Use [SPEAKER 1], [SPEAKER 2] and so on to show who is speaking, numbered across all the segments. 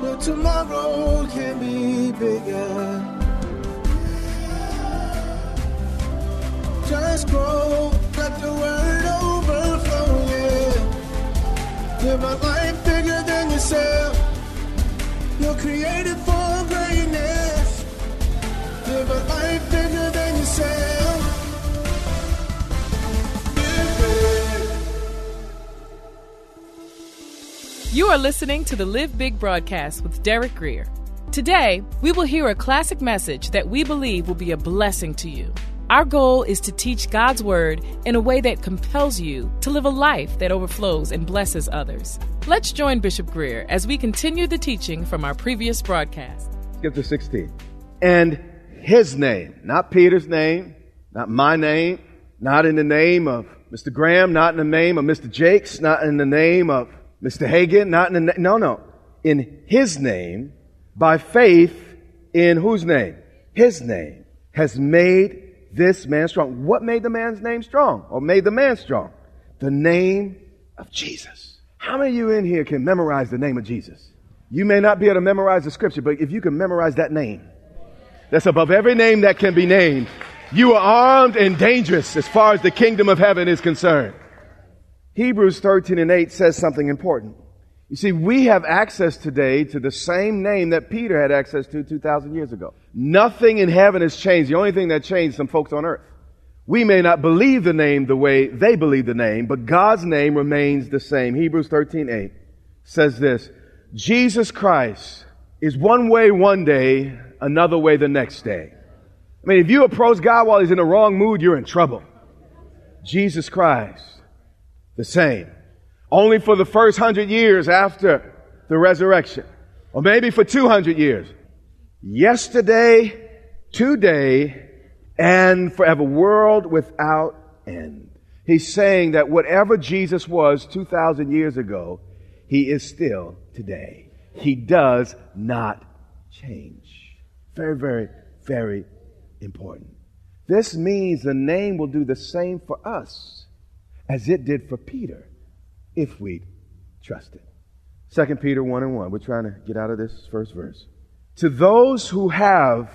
[SPEAKER 1] But tomorrow can be bigger. Just grow, let the word overflow, yeah. Live a life bigger than yourself. You're created for greatness. Live a life
[SPEAKER 2] You are listening to the Live Big broadcast with Derek Grier. Today, we will hear a classic message that we believe will be a blessing to you. Our goal is to teach God's Word in a way that compels you to live a life that overflows and blesses others. Let's join Bishop Grier as we continue the teaching from our previous broadcast.
[SPEAKER 3] Get to 16. And his name, not Peter's name, not my name, not in the name of Mr. Graham, not in the name of Mr. Jakes, not in the name of Mr. Hagin, not in the, no, no. In his name, by faith in whose name? His name has made this man strong. What made the man's name strong? Or made the man strong? The name of Jesus. How many of you in here can memorize the name of Jesus? You may not be able to memorize the scripture, but if you can memorize that name, that's above every name that can be named, you are armed and dangerous as far as the kingdom of heaven is concerned. Hebrews 13 and 8 says something important. You see, we have access today to the same name that Peter had access to 2,000 years ago. Nothing in heaven has changed. The only thing that changed some folks on earth. We may not believe the name the way they believe the name, but God's name remains the same. Hebrews 13 8 says this Jesus Christ is one way one day, another way the next day. I mean, if you approach God while he's in the wrong mood, you're in trouble. Jesus Christ, the same. Only for the first hundred years after the resurrection. Or maybe for 200 years. Yesterday, today, and forever. World without end. He's saying that whatever Jesus was 2,000 years ago, he is still today. He does not change. Very, very, very important. This means the name will do the same for us as it did for Peter if we trust it. 2 Peter 1 and 1. We're trying to get out of this first verse. To those who have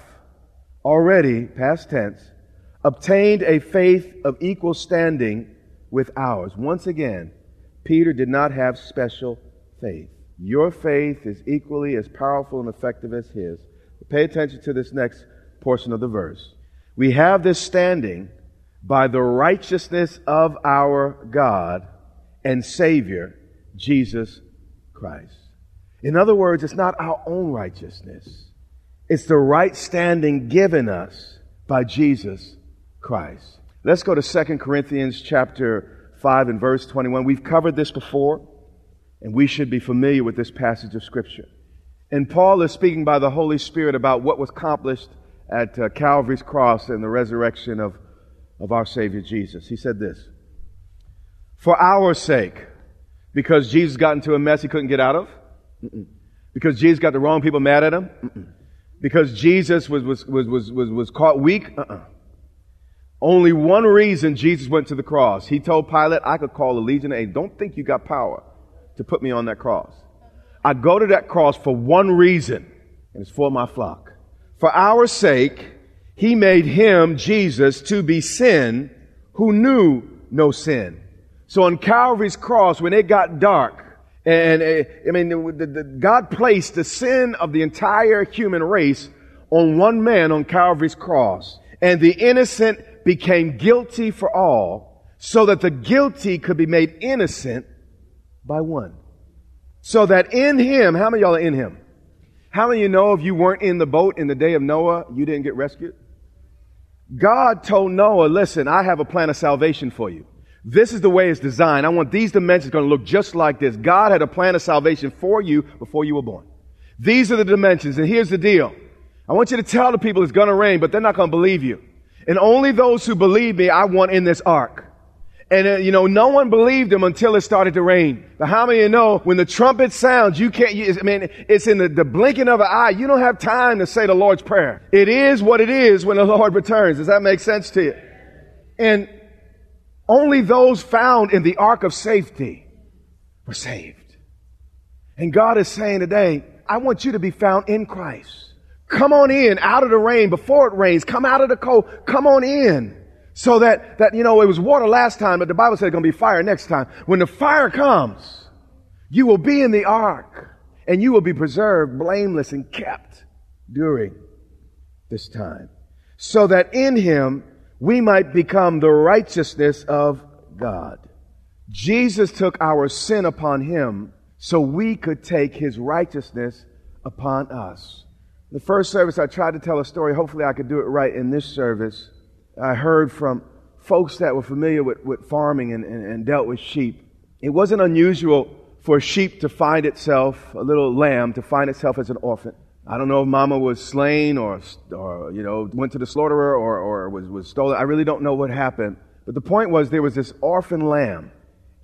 [SPEAKER 3] already, past tense, obtained a faith of equal standing with ours. Once again, Peter did not have special faith. Your faith is equally as powerful and effective as his. But Pay attention to this next portion of the verse. We have this standing by the righteousness of our God and Savior, Jesus Christ. In other words, it's not our own righteousness. It's the right standing given us by Jesus Christ. Let's go to 2 Corinthians chapter 5 and verse 21. We've covered this before, and we should be familiar with this passage of Scripture. And Paul is speaking by the Holy Spirit about what was accomplished at uh, Calvary's cross and the resurrection of, of our Savior Jesus. He said this For our sake, because Jesus got into a mess he couldn't get out of, Mm-mm. because Jesus got the wrong people mad at him, Mm-mm. because Jesus was, was, was, was, was, was caught weak. Uh-uh. Only one reason Jesus went to the cross. He told Pilate, I could call a legion of. Don't think you got power to put me on that cross. I go to that cross for one reason, and it's for my flock. For our sake, he made him, Jesus, to be sin who knew no sin. So on Calvary's cross, when it got dark, and uh, I mean, God placed the sin of the entire human race on one man on Calvary's cross. And the innocent became guilty for all, so that the guilty could be made innocent by one. So that in him, how many y'all are in him? How many of you know if you weren't in the boat in the day of Noah, you didn't get rescued? God told Noah, listen, I have a plan of salvation for you. This is the way it's designed. I want these dimensions going to look just like this. God had a plan of salvation for you before you were born. These are the dimensions. And here's the deal. I want you to tell the people it's going to rain, but they're not going to believe you. And only those who believe me, I want in this ark. And uh, you know, no one believed him until it started to rain. But how many of you know when the trumpet sounds, you can't, you, I mean, it's in the, the blinking of an eye. You don't have time to say the Lord's Prayer. It is what it is when the Lord returns. Does that make sense to you? And only those found in the ark of safety were saved. And God is saying today, I want you to be found in Christ. Come on in out of the rain before it rains. Come out of the cold. Come on in. So that, that, you know, it was water last time, but the Bible said it's going to be fire next time. When the fire comes, you will be in the ark and you will be preserved blameless and kept during this time. So that in him we might become the righteousness of God. Jesus took our sin upon him so we could take his righteousness upon us. The first service, I tried to tell a story. Hopefully, I could do it right in this service. I heard from folks that were familiar with, with farming and, and, and dealt with sheep. It wasn't unusual for a sheep to find itself, a little lamb, to find itself as an orphan. I don't know if mama was slain or, or you know, went to the slaughterer or, or was, was stolen. I really don't know what happened. But the point was there was this orphan lamb.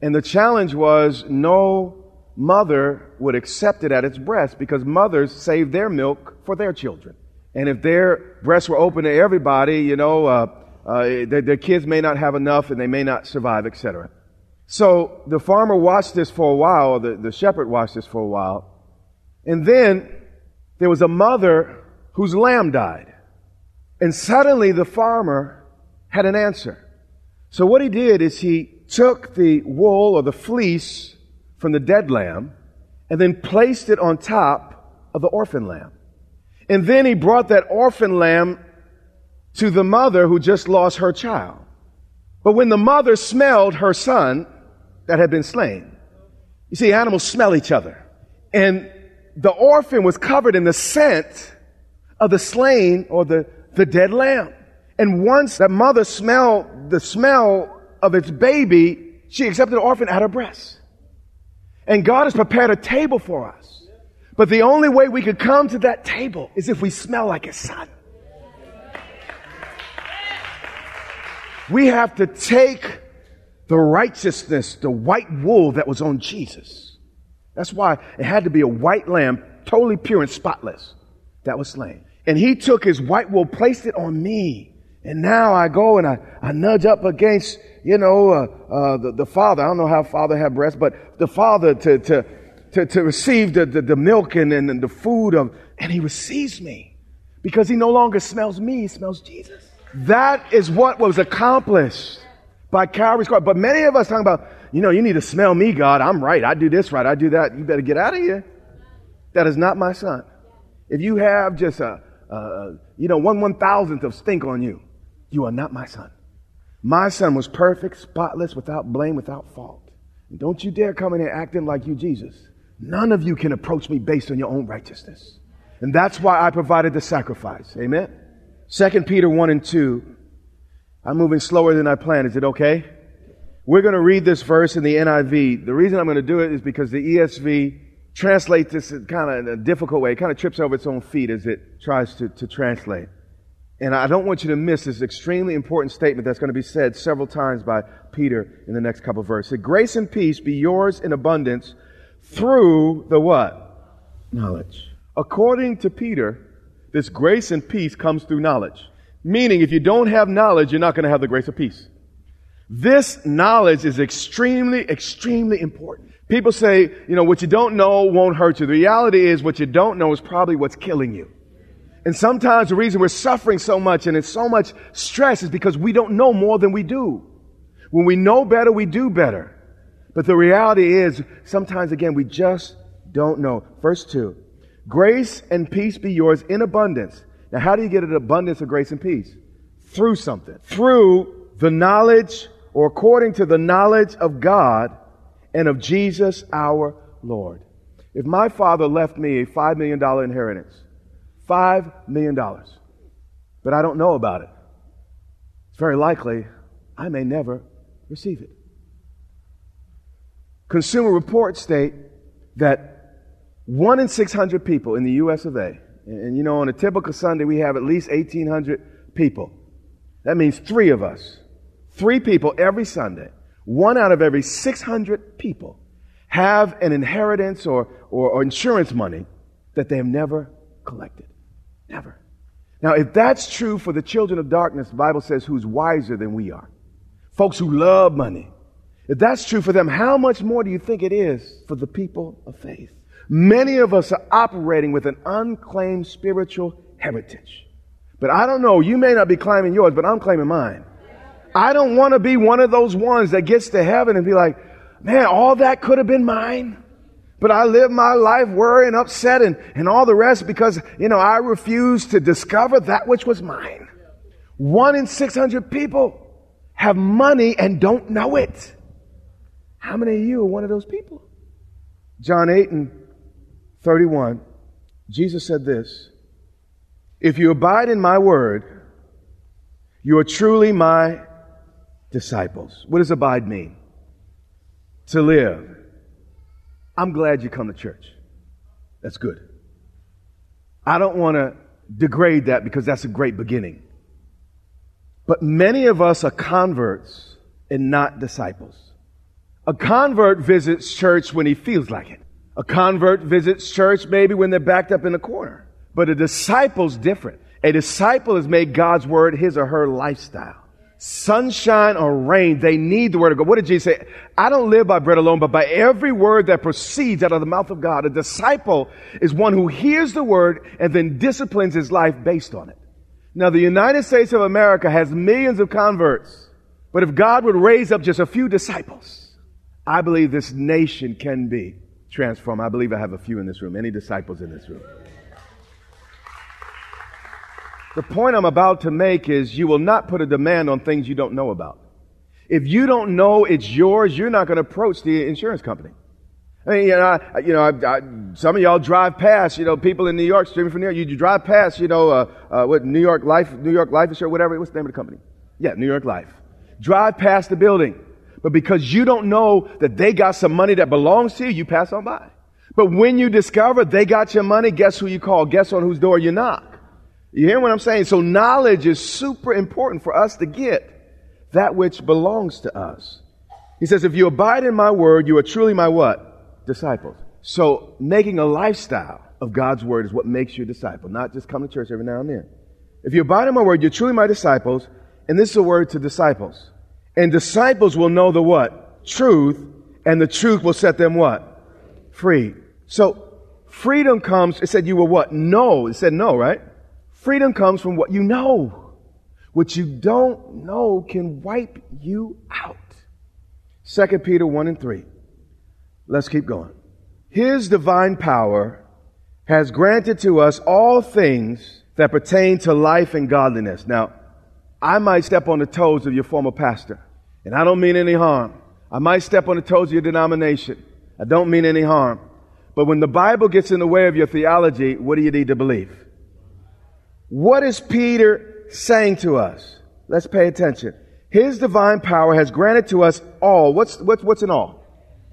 [SPEAKER 3] And the challenge was no mother would accept it at its breast because mothers save their milk for their children. And if their breasts were open to everybody, you know, uh, uh, their, their kids may not have enough and they may not survive, etc. So the farmer watched this for a while, the, the shepherd watched this for a while. And then there was a mother whose lamb died. And suddenly the farmer had an answer. So what he did is he took the wool or the fleece from the dead lamb and then placed it on top of the orphan lamb. And then he brought that orphan lamb to the mother who just lost her child. But when the mother smelled her son that had been slain, you see, animals smell each other. And the orphan was covered in the scent of the slain or the, the dead lamb. And once that mother smelled the smell of its baby, she accepted the orphan at her breast. And God has prepared a table for us. But the only way we could come to that table is if we smell like his son. We have to take the righteousness, the white wool that was on Jesus. That's why it had to be a white lamb, totally pure and spotless, that was slain. And he took his white wool, placed it on me. And now I go and I, I nudge up against, you know, uh, uh, the, the father. I don't know how father had breasts, but the father to, to, to, to receive the, the, the milk and, and the food of, and he receives me because he no longer smells me, he smells Jesus. That is what was accomplished by Calvary's cross. But many of us talking about, you know, you need to smell me, God. I'm right. I do this right. I do that. You better get out of here. That is not my son. If you have just a, a you know, one one thousandth of stink on you, you are not my son. My son was perfect, spotless, without blame, without fault. And don't you dare come in here acting like you Jesus. None of you can approach me based on your own righteousness. And that's why I provided the sacrifice. Amen. Second Peter 1 and 2. I'm moving slower than I planned. Is it okay? We're going to read this verse in the NIV. The reason I'm going to do it is because the ESV translates this kind of in a difficult way. It kind of trips over its own feet as it tries to, to translate. And I don't want you to miss this extremely important statement that's going to be said several times by Peter in the next couple of verses. Grace and peace be yours in abundance through the what? Knowledge. According to Peter, this grace and peace comes through knowledge. Meaning, if you don't have knowledge, you're not going to have the grace of peace. This knowledge is extremely, extremely important. People say, you know, what you don't know won't hurt you. The reality is what you don't know is probably what's killing you. And sometimes the reason we're suffering so much and it's so much stress is because we don't know more than we do. When we know better, we do better. But the reality is, sometimes again, we just don't know. Verse 2 Grace and peace be yours in abundance. Now, how do you get an abundance of grace and peace? Through something. Through the knowledge, or according to the knowledge of God and of Jesus our Lord. If my father left me a $5 million inheritance, $5 million, but I don't know about it, it's very likely I may never receive it. Consumer Reports state that one in 600 people in the U.S. of A., and, you know, on a typical Sunday, we have at least 1,800 people. That means three of us. Three people every Sunday. One out of every 600 people have an inheritance or, or, or insurance money that they have never collected. Never. Now, if that's true for the children of darkness, the Bible says who's wiser than we are. Folks who love money. If that's true for them, how much more do you think it is for the people of faith? Many of us are operating with an unclaimed spiritual heritage. But I don't know, you may not be claiming yours, but I'm claiming mine. I don't want to be one of those ones that gets to heaven and be like, man, all that could have been mine. But I live my life worrying, upset, and, and all the rest because, you know, I refuse to discover that which was mine. One in 600 people have money and don't know it. How many of you are one of those people? John 8 and 31, Jesus said this If you abide in my word, you are truly my disciples. What does abide mean? To live. I'm glad you come to church. That's good. I don't want to degrade that because that's a great beginning. But many of us are converts and not disciples. A convert visits church when he feels like it. A convert visits church maybe when they're backed up in a corner. But a disciple's different. A disciple has made God's word his or her lifestyle. Sunshine or rain, they need the word of God. What did Jesus say? I don't live by bread alone, but by every word that proceeds out of the mouth of God. A disciple is one who hears the word and then disciplines his life based on it. Now, the United States of America has millions of converts, but if God would raise up just a few disciples, I believe this nation can be transformed. I believe I have a few in this room. Any disciples in this room? The point I'm about to make is you will not put a demand on things you don't know about. If you don't know it's yours, you're not going to approach the insurance company. I mean, you know, I, you know, I, I, some of y'all drive past, you know, people in New York, streaming from New York, you, you drive past, you know, uh, uh, what, New York Life, New York Life Insurance, whatever, what's the name of the company? Yeah, New York Life. Drive past the building. But because you don't know that they got some money that belongs to you, you pass on by. But when you discover they got your money, guess who you call? Guess on whose door you knock? You hear what I'm saying? So knowledge is super important for us to get that which belongs to us. He says, if you abide in my word, you are truly my what? Disciples. So making a lifestyle of God's word is what makes you a disciple, not just come to church every now and then. If you abide in my word, you're truly my disciples, and this is a word to disciples. And disciples will know the what? Truth, and the truth will set them what? Free. So freedom comes, it said you will what? Know. It said no, right? Freedom comes from what you know. What you don't know can wipe you out. 2 Peter 1 and 3. Let's keep going. His divine power has granted to us all things that pertain to life and godliness. Now, I might step on the toes of your former pastor, and I don't mean any harm. I might step on the toes of your denomination. I don't mean any harm. But when the Bible gets in the way of your theology, what do you need to believe? What is Peter saying to us? Let's pay attention. His divine power has granted to us all. What's, what's, what's in all?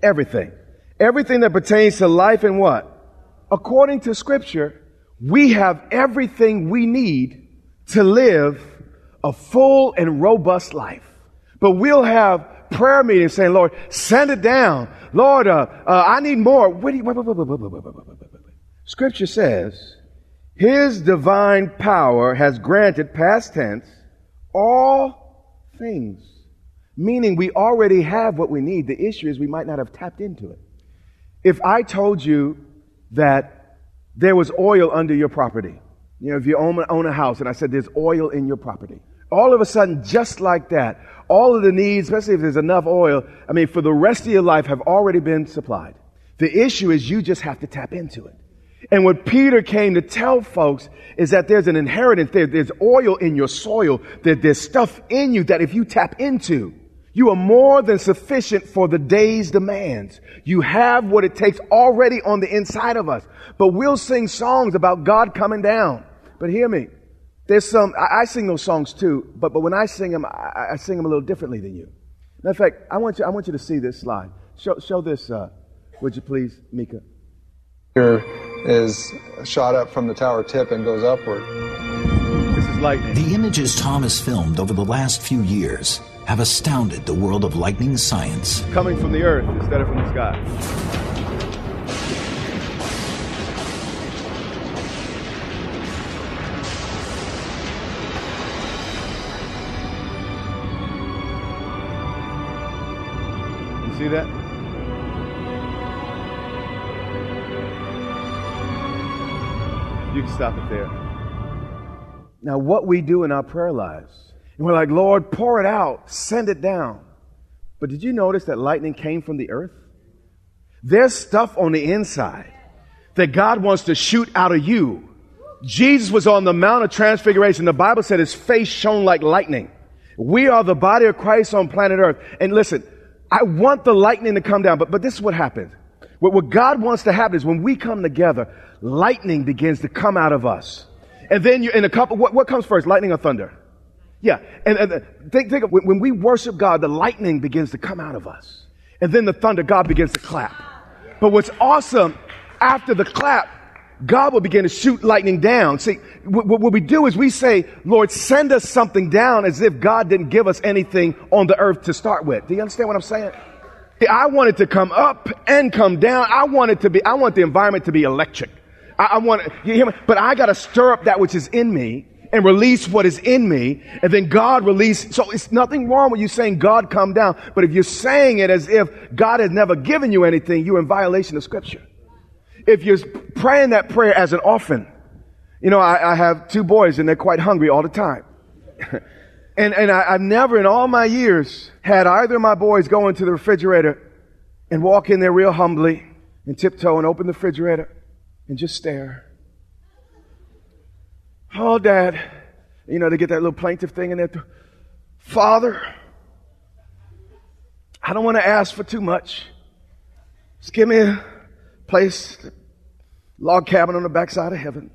[SPEAKER 3] Everything. Everything that pertains to life and what? According to scripture, we have everything we need to live a full and robust life. But we'll have prayer meetings saying, Lord, send it down. Lord, uh, uh, I need more. Wait, wait, wait, Scripture says, his divine power has granted, past tense, all things. Meaning we already have what we need. The issue is we might not have tapped into it. If I told you that there was oil under your property, you know, if you own, own a house and I said there's oil in your property, all of a sudden, just like that, all of the needs, especially if there's enough oil, I mean, for the rest of your life have already been supplied. The issue is you just have to tap into it. And what Peter came to tell folks is that there's an inheritance there. There's oil in your soil. There's stuff in you that if you tap into, you are more than sufficient for the day's demands. You have what it takes already on the inside of us. But we'll sing songs about God coming down. But hear me. There's some, I, I sing those songs too, but, but when I sing them, I, I sing them a little differently than you. Matter of fact, I want you, I want you to see this slide. Show, show this, uh, would you please, Mika?
[SPEAKER 4] Here is shot up from the tower tip and goes upward.
[SPEAKER 3] This is lightning.
[SPEAKER 5] The images Tom has filmed over the last few years have astounded the world of lightning science.
[SPEAKER 3] Coming from the earth instead of from the sky. See that? You can stop it there. Now, what we do in our prayer lives, and we're like, Lord, pour it out, send it down. But did you notice that lightning came from the earth? There's stuff on the inside that God wants to shoot out of you. Jesus was on the Mount of Transfiguration. The Bible said his face shone like lightning. We are the body of Christ on planet earth. And listen, I want the lightning to come down, but, but this is what happens. What, what God wants to happen is when we come together, lightning begins to come out of us. And then you, in a couple, what, what comes first, lightning or thunder? Yeah. And, and uh, think, think of when, when we worship God, the lightning begins to come out of us. And then the thunder, God begins to clap. But what's awesome, after the clap, God will begin to shoot lightning down. See, what, we do is we say, Lord, send us something down as if God didn't give us anything on the earth to start with. Do you understand what I'm saying? I want it to come up and come down. I want it to be, I want the environment to be electric. I, I want, you hear me? But I got to stir up that which is in me and release what is in me, and then God release. So it's nothing wrong with you saying, God, come down. But if you're saying it as if God has never given you anything, you're in violation of Scripture. If you're praying that prayer as an orphan, you know, I, I have two boys and they're quite hungry all the time. and and I, I've never in all my years had either of my boys go into the refrigerator and walk in there real humbly and tiptoe and open the refrigerator and just stare. Oh, Dad. You know, they get that little plaintive thing in there. Father, I don't want to ask for too much. Just give me a place, log cabin on the backside of heaven.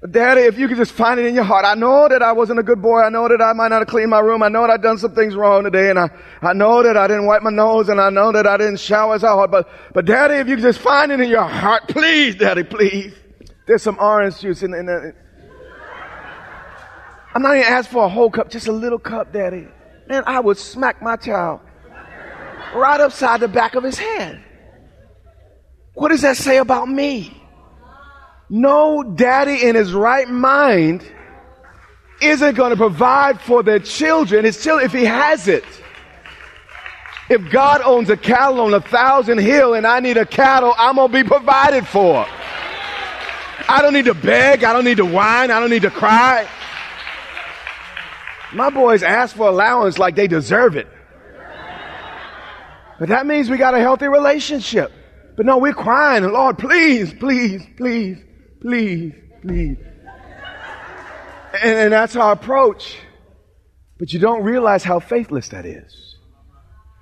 [SPEAKER 3] But Daddy, if you could just find it in your heart. I know that I wasn't a good boy. I know that I might not have cleaned my room. I know that I've done some things wrong today. And I, I know that I didn't wipe my nose and I know that I didn't shower as I ought. But, but Daddy, if you could just find it in your heart, please, Daddy, please. There's some orange juice in, in. I'm not even asking for a whole cup, just a little cup, Daddy. Man, I would smack my child right upside the back of his head. What does that say about me? No daddy in his right mind isn't going to provide for their children, his children, if he has it. If God owns a cattle on a thousand hill and I need a cattle, I'm going to be provided for. I don't need to beg. I don't need to whine. I don't need to cry. My boys ask for allowance like they deserve it. But that means we got a healthy relationship. But no, we're crying, Lord, please, please, please, please, please. And, and that's our approach. But you don't realize how faithless that is.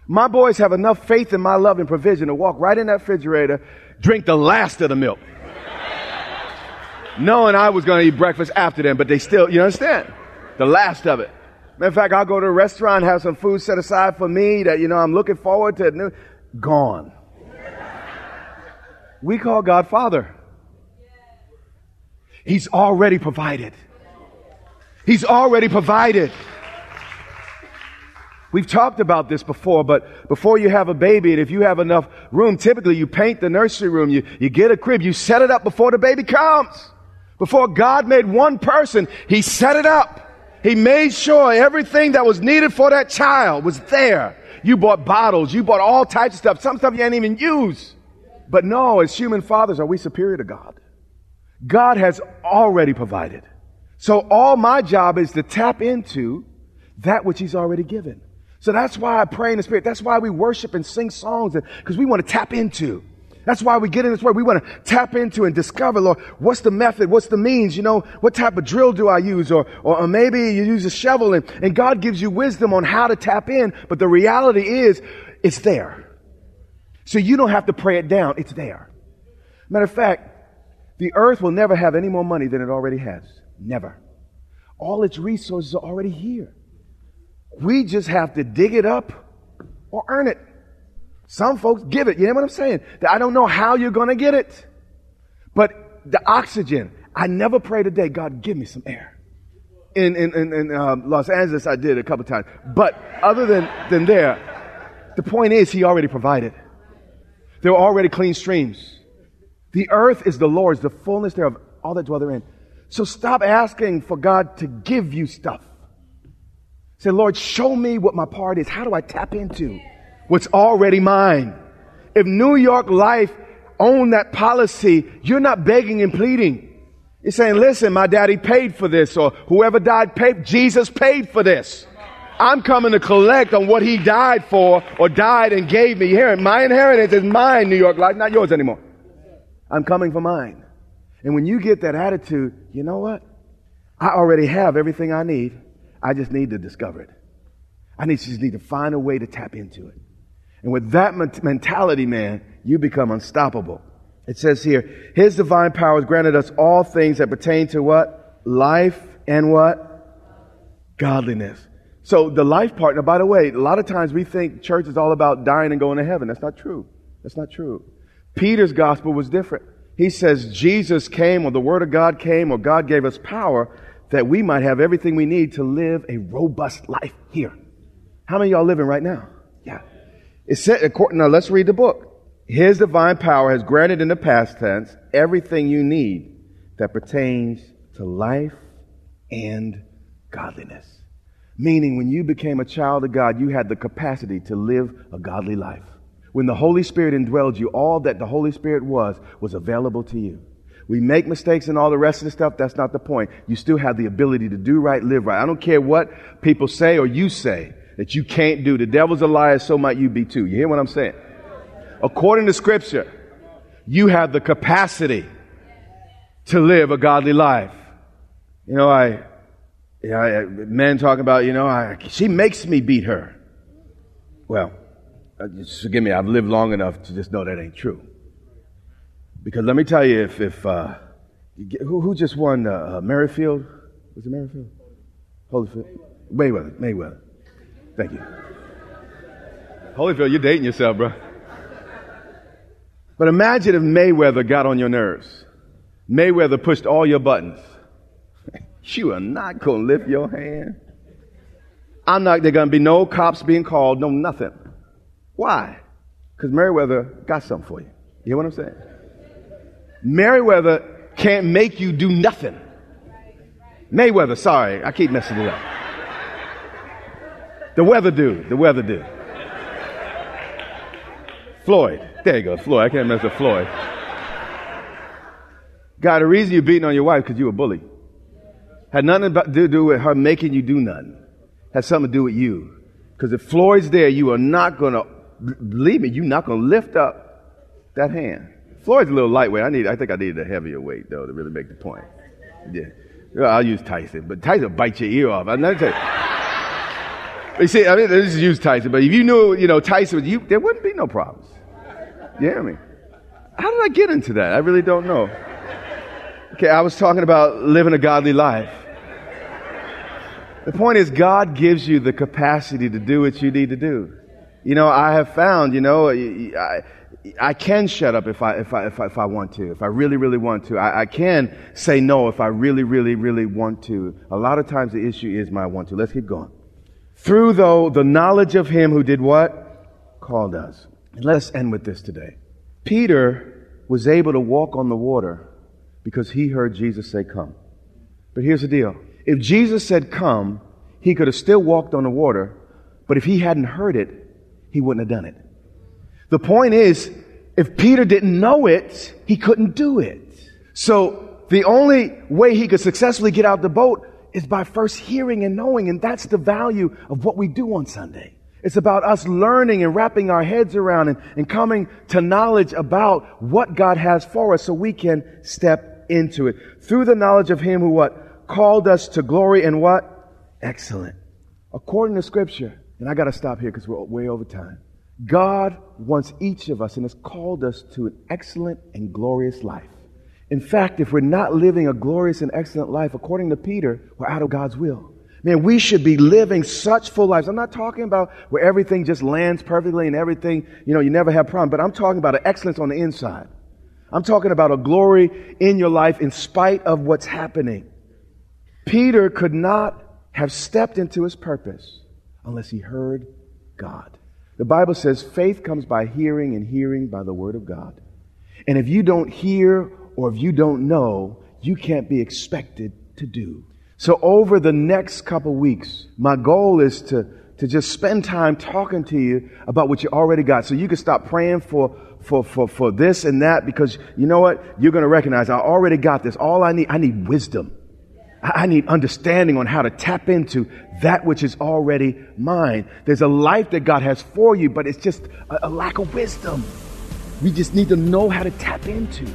[SPEAKER 3] My boys have enough faith in my love and provision to walk right in that refrigerator, drink the last of the milk. Knowing I was going to eat breakfast after them, but they still, you understand? The last of it. Matter of fact, I'll go to a restaurant, have some food set aside for me that, you know, I'm looking forward to. Gone. We call God Father. He's already provided. He's already provided. We've talked about this before, but before you have a baby, and if you have enough room, typically you paint the nursery room, you, you get a crib, you set it up before the baby comes. Before God made one person, He set it up. He made sure everything that was needed for that child was there. You bought bottles, you bought all types of stuff, some stuff you didn't even use. But no, as human fathers, are we superior to God? God has already provided. So all my job is to tap into that which He's already given. So that's why I pray in the Spirit. That's why we worship and sing songs, because we want to tap into. That's why we get in this word. We want to tap into and discover, Lord, what's the method? What's the means? You know, what type of drill do I use? Or, or, or maybe you use a shovel and, and God gives you wisdom on how to tap in. But the reality is, it's there. So you don't have to pray it down. It's there. Matter of fact, the earth will never have any more money than it already has. Never. All its resources are already here. We just have to dig it up or earn it. Some folks give it. You know what I'm saying? I don't know how you're going to get it. But the oxygen, I never pray today, God, give me some air. In, in, in, in uh, Los Angeles, I did a couple times. But other than, than there, the point is, He already provided. There are already clean streams. The earth is the Lord's, the fullness thereof, all that dwell therein. So stop asking for God to give you stuff. Say, Lord, show me what my part is. How do I tap into what's already mine? If New York Life owned that policy, you're not begging and pleading. You're saying, listen, my daddy paid for this, or whoever died paid, Jesus paid for this. I'm coming to collect on what he died for or died and gave me. Here, my inheritance is mine, New York Life, not yours anymore. I'm coming for mine. And when you get that attitude, you know what? I already have everything I need. I just need to discover it. I need, just need to find a way to tap into it. And with that mentality, man, you become unstoppable. It says here, His divine power has granted us all things that pertain to what? Life and what? Godliness. So the life partner, by the way, a lot of times we think church is all about dying and going to heaven. That's not true. That's not true. Peter's gospel was different. He says Jesus came or the word of God came or God gave us power that we might have everything we need to live a robust life here. How many y'all living right now? Yeah. It said, according, now let's read the book. His divine power has granted in the past tense everything you need that pertains to life and godliness. Meaning, when you became a child of God, you had the capacity to live a godly life. When the Holy Spirit indwelled you, all that the Holy Spirit was, was available to you. We make mistakes and all the rest of the stuff. That's not the point. You still have the ability to do right, live right. I don't care what people say or you say that you can't do. The devil's a liar, so might you be too. You hear what I'm saying? According to scripture, you have the capacity to live a godly life. You know, I, yeah, men talking about, you know, I, she makes me beat her. Well, uh, just forgive me, I've lived long enough to just know that ain't true. Because let me tell you, if, if uh, get, who, who just won uh, uh, Merrifield? Was it Merrifield? Holyfield? Mayweather. Mayweather. Thank you. Holyfield, you're dating yourself, bro. But imagine if Mayweather got on your nerves. Mayweather pushed all your buttons. You are not going to lift your hand. I'm not, there going to be no cops being called, no nothing. Why? Because Merriweather got something for you. You hear what I'm saying? Merriweather can't make you do nothing. Mayweather, sorry, I keep messing it up. The weather dude, the weather dude. Floyd. There you go, Floyd. I can't mess with Floyd. God, the reason you're beating on your wife because you a bully. Had nothing to do with her making you do nothing. Had something to do with you. Because if Floyd's there, you are not going to, believe me, you're not going to lift up that hand. Floyd's a little lightweight. I need, I think I needed a heavier weight though to really make the point. Yeah. I'll use Tyson, but Tyson will bite your ear off. I never tell you. See, I mean, this is use Tyson, but if you knew, you know, Tyson, you, there wouldn't be no problems. You hear me? How did I get into that? I really don't know. Okay, I was talking about living a godly life. The point is, God gives you the capacity to do what you need to do. You know, I have found, you know, I, I can shut up if I, if I, if I, if I want to, if I really, really want to. I, I can say no if I really, really, really want to. A lot of times the issue is my want to. Let's keep going. Through, though, the knowledge of Him who did what? Called us. And let's end with this today. Peter was able to walk on the water because he heard Jesus say, Come. But here's the deal if Jesus said, Come, he could have still walked on the water, but if he hadn't heard it, he wouldn't have done it. The point is, if Peter didn't know it, he couldn't do it. So the only way he could successfully get out the boat is by first hearing and knowing, and that's the value of what we do on Sunday. It's about us learning and wrapping our heads around and, and coming to knowledge about what God has for us so we can step into it. Through the knowledge of Him who what? Called us to glory and what? Excellent. According to Scripture, and I got to stop here because we're way over time. God wants each of us and has called us to an excellent and glorious life. In fact, if we're not living a glorious and excellent life, according to Peter, we're out of God's will. Man, we should be living such full lives. I'm not talking about where everything just lands perfectly and everything, you know, you never have problem, but I'm talking about an excellence on the inside. I'm talking about a glory in your life in spite of what's happening. Peter could not have stepped into his purpose unless he heard God. The Bible says faith comes by hearing and hearing by the word of God. And if you don't hear or if you don't know, you can't be expected to do. So over the next couple weeks, my goal is to, to just spend time talking to you about what you already got. So you can stop praying for, for, for, for this and that because you know what? You're going to recognize I already got this. All I need, I need wisdom. I need understanding on how to tap into that which is already mine. There's a life that God has for you, but it's just a, lack of wisdom. We just need to know how to tap into.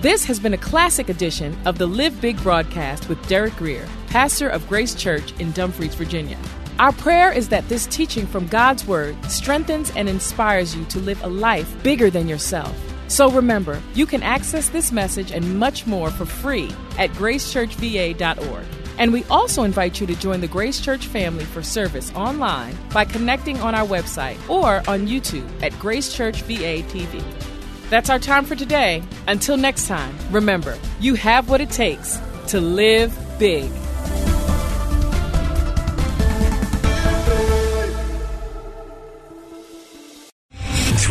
[SPEAKER 2] This has been a classic edition of the Live Big broadcast with Derek Grier, pastor of Grace Church in Dumfries, Virginia. Our prayer is that this teaching from God's Word strengthens and inspires you to live a life bigger than yourself. So remember, you can access this message and much more for free at gracechurchva.org. And we also invite you to join the Grace Church family for service online by connecting on our website or on YouTube at Grace Church VA TV. That's our time for today. Until next time, remember, you have what it takes to live big.